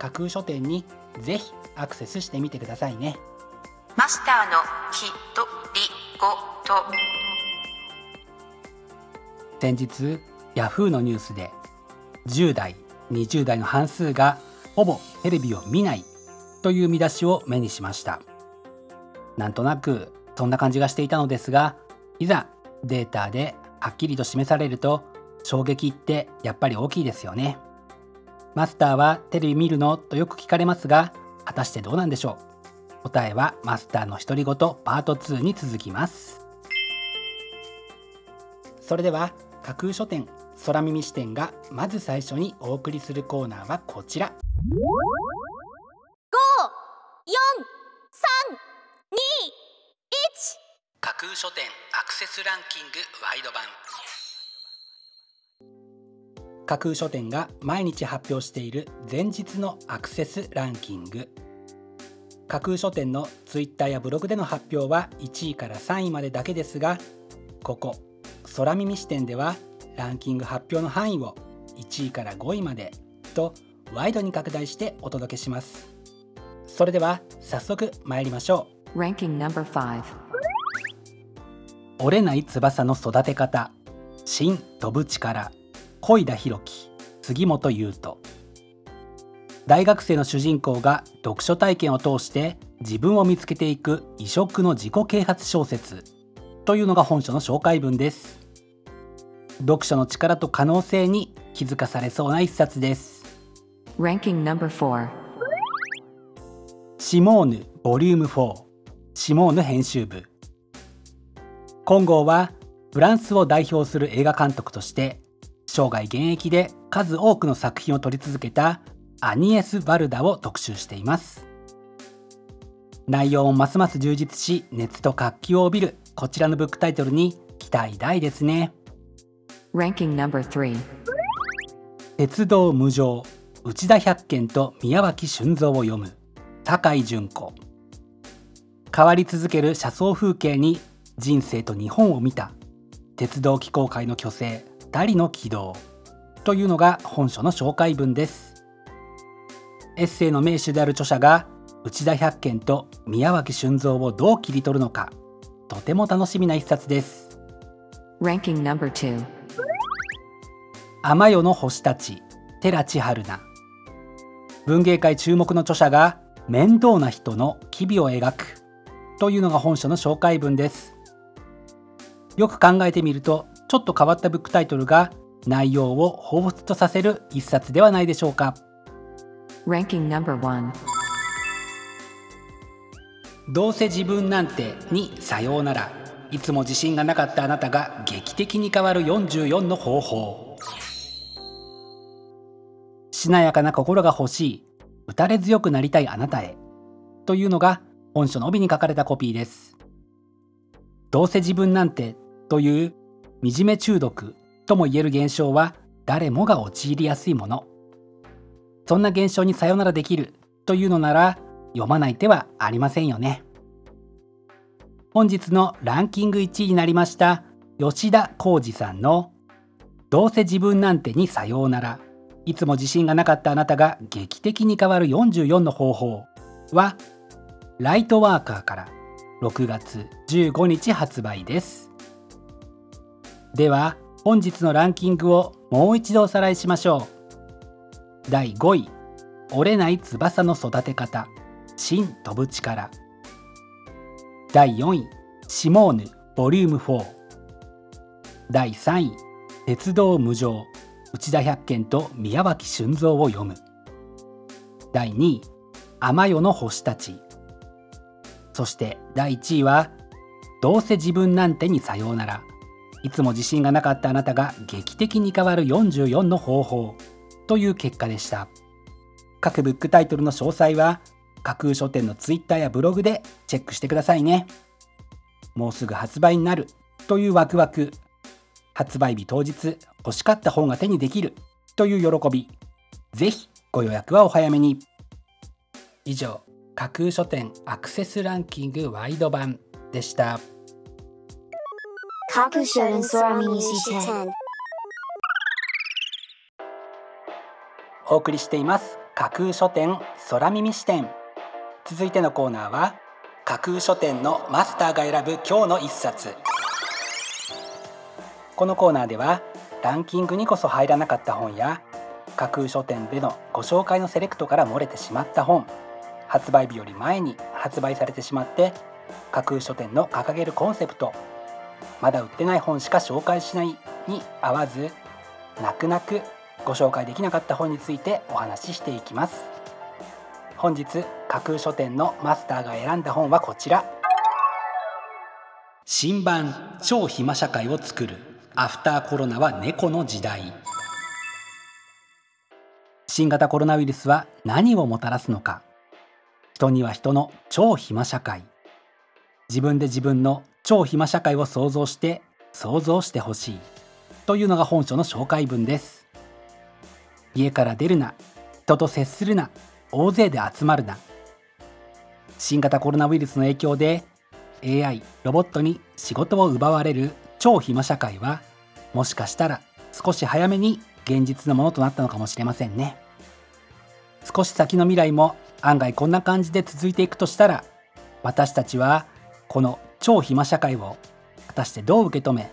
架空書店にぜひアクセスしてみてくださいね。マスターのひとりごと。先日 Yahoo のニュースで10代20代の半数がほぼテレビを見ないという見出しを目にしました。なんとなくそんな感じがしていたのですがいざデータではっきりと示されると衝撃ってやっぱり大きいですよねマスターはテレビ見るの？とよく聞かれますが果たしてどうなんでしょう？答えはマスターの独り言パート2に続きます。それでは架空書店空耳視点がまず最初にお送りするコーナーはこちら。架空書店アクセスランキングワイド版架空書店が毎日発表している前日のアクセスランキング。架空書店のツイッターやブログでの発表は1位から3位までだけですがここ空耳視点ではランキング発表の範囲を1位から5位までとワイドに拡大してお届けします。それでは早速参りましょう。Ranking number 5折れない翼の育て方。新飛ぶ力小田博樹杉本優斗。大学生の主人公が読書体験を通して自分を見つけていく異色の自己啓発小説。というのが本書の紹介文です。読書の力と可能性に気づかされそうな一冊です。Ranking number 4シモーヌボリューム4シモーヌ編集部。金剛はフランスを代表する映画監督として生涯現役で数多くの作品を撮り続けたアニエス・バルダを特集しています。内容もますます充実し熱と活気を帯びるこちらのブックタイトルに期待大ですね。Ranking number 3鉄道無常内田百軒と宮脇俊三を読む酒井純子。変わり続ける車窓風景に人生と日本を見た鉄道機構界の巨星2人の軌道というのが本書の紹介文です。エッセイの名手である著者が内田百軒と宮脇俊三をどう切り取るのかとても楽しみな一冊です。Ranking number 2天夜の星たち寺千春菜。文芸界注目の著者が面倒な人の機微を描く。というのが本書の紹介文です。よく考えてみるとちょっと変わったブックタイトルが内容を彷彿とさせる一冊ではないでしょうか。Ranking number 1どうせ自分なんてにさようならいつも自信がなかったあなたが劇的に変わる44の方法。しなやかな心が欲しい打たれ強くなりたいあなたへというのが本書の帯に書かれたコピーです。どうせ自分なんてという惨め中毒とも言える現象は誰もが陥りやすいもの。そんな現象にさよならできるというのなら読まない手はありませんよね。本日のランキング1位になりました吉田浩二さんの「どうせ自分なんてにさようならいつも自信がなかったあなたが劇的に変わる44の方法」はライトワーカーから6月15日発売です。では本日のランキングをもう一度おさらいしましょう。第5位折れない翼の育て方新飛ぶ力。第4位シモーヌボリューム4第3位鉄道無常内田百軒と宮脇俊三を読む。第2位天夜の星たち。そして第1位はどうせ自分なんてにさようなら。いつも自信がなかったあなたが劇的に変わる44の方法。という結果でした。各ブックタイトルの詳細は架空書店のツイッターやブログでチェックしてくださいね。もうすぐ発売になる。というワクワク。発売日当日欲しかった本が手にできる。という喜び。ぜひご予約はお早めに。以上架空書店アクセスランキングワイド版でした。架空書店空耳視点お送りしています。架空書店空耳視点。続いてのコーナーは架空書店のマスターが選ぶ今日の一冊。このコーナーではランキングにこそ入らなかった本や架空書店でのご紹介のセレクトから漏れてしまった本発売日より前に発売されてしまって架空書店の掲げるコンセプトまだ売ってない本しか紹介しないに合わず泣く泣くご紹介できなかった本についてお話ししていきます。本日架空書店のマスターが選んだ本はこちら。新版超暇社会を作る。アフターコロナは猫の時代。新型コロナウイルスは何をもたらすのか。人には人の超暇社会。自分で自分の超暇社会を想像して想像してほしいというのが本書の紹介文です。家から出るな。人と接するな。大勢で集まるな。新型コロナウイルスの影響で AI ロボットに仕事を奪われる超暇社会はもしかしたら少し早めに現実のものとなったのかもしれませんね。少し先の未来も案外こんな感じで続いていくとしたら私たちはこの超暇社会を果たしてどう受け止め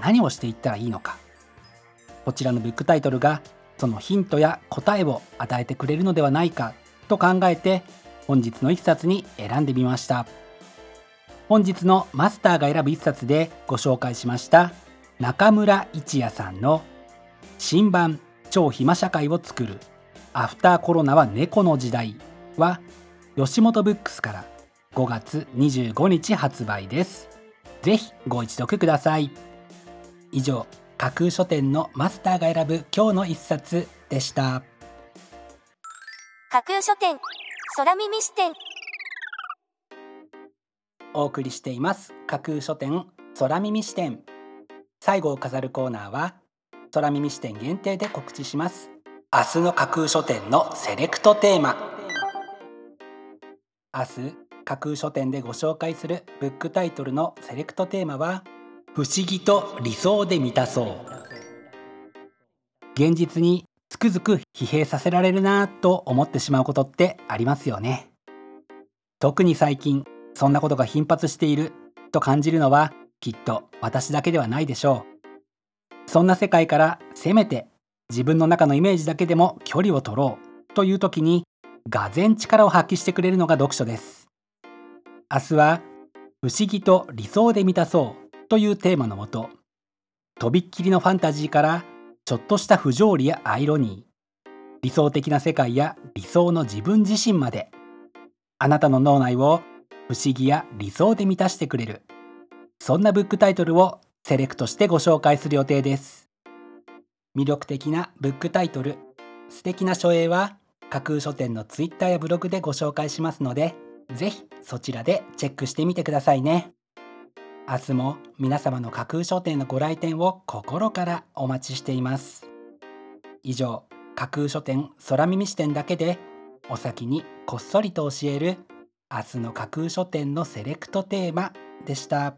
何をしていったらいいのか。こちらのブックタイトルがそのヒントや答えを与えてくれるのではないかと考えて本日の一冊に選んでみました。本日のマスターが選ぶ一冊でご紹介しました中村一也さんの新版超暇社会を作るアフターコロナは猫の時代は吉本ブックスから5月25日発売です。ぜひご一読ください。以上架空書店のマスターが選ぶ今日の一冊でした。架空書店空耳視点。お送りしています。架空書店空耳視点。最後を飾るコーナーは空耳視点限定で告知します。明日の架空書店のセレクトテーマ。明日架空書店でご紹介するブックタイトルのセレクトテーマは不思議と理想で満たそう。現実につくづく疲弊させられるなぁと思ってしまうことってありますよね。特に最近そんなことが頻発していると感じるのはきっと私だけではないでしょう。そんな世界からせめて自分の中のイメージだけでも距離を取ろうという時にがぜ力を発揮してくれるのが読書です。明日は不思議と理想で満たそうというテーマのもととびっきりのファンタジーからちょっとした不条理やアイロニー理想的な世界や理想の自分自身まであなたの脳内を不思議や理想で満たしてくれるそんなブックタイトルをセレクトしてご紹介する予定です。魅力的なブックタイトル素敵な書影は架空書店のツイッターやブログでご紹介しますのでぜひそちらでチェックしてみてくださいね。明日も皆様の架空書店のご来店を心からお待ちしています。以上架空書店空耳視点だけでお先にこっそりと教える明日の架空書店のセレクトテーマでした。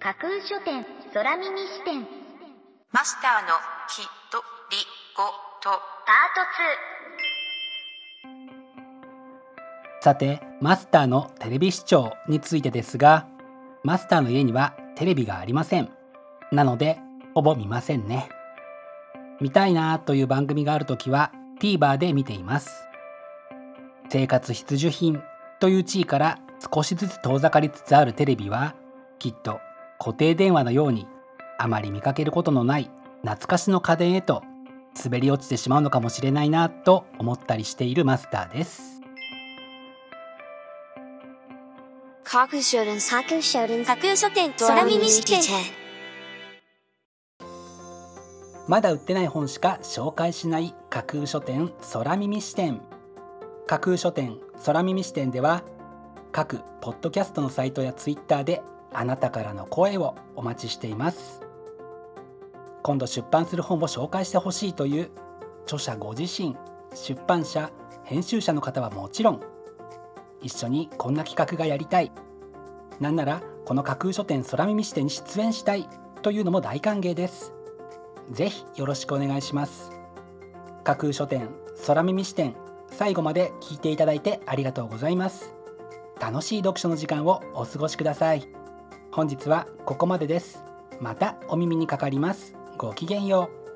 架空書店空耳視点。マスターのきとりごとパさてマスターのテレビ視聴についてですがマスターの家にはテレビがありません。なのでほぼ見ませんね。見たいなという番組があるときは TVer で見ています。生活必需品という地位から少しずつ遠ざかりつつあるテレビはきっと固定電話のようにあまり見かけることのない懐かしの家電へと滑り落ちてしまうのかもしれないなと思ったりしているマスターです。まだ売ってない本しか紹介しない架空書店空耳視点。架空書店空耳視点では各ポッドキャストのサイトやツイッターであなたからの声をお待ちしています今度出版する本を紹介してほしいという著者ご自身出版社編集者の方はもちろん一緒にこんな企画がやりたい。なんならこの架空書店空耳視点に出演したいというのも大歓迎です。ぜひよろしくお願いします。架空書店空耳視点最後まで聞いていただいてありがとうございます。楽しい読書の時間をお過ごしください。本日はここまでです。またお耳にかかります。ごきげんよう。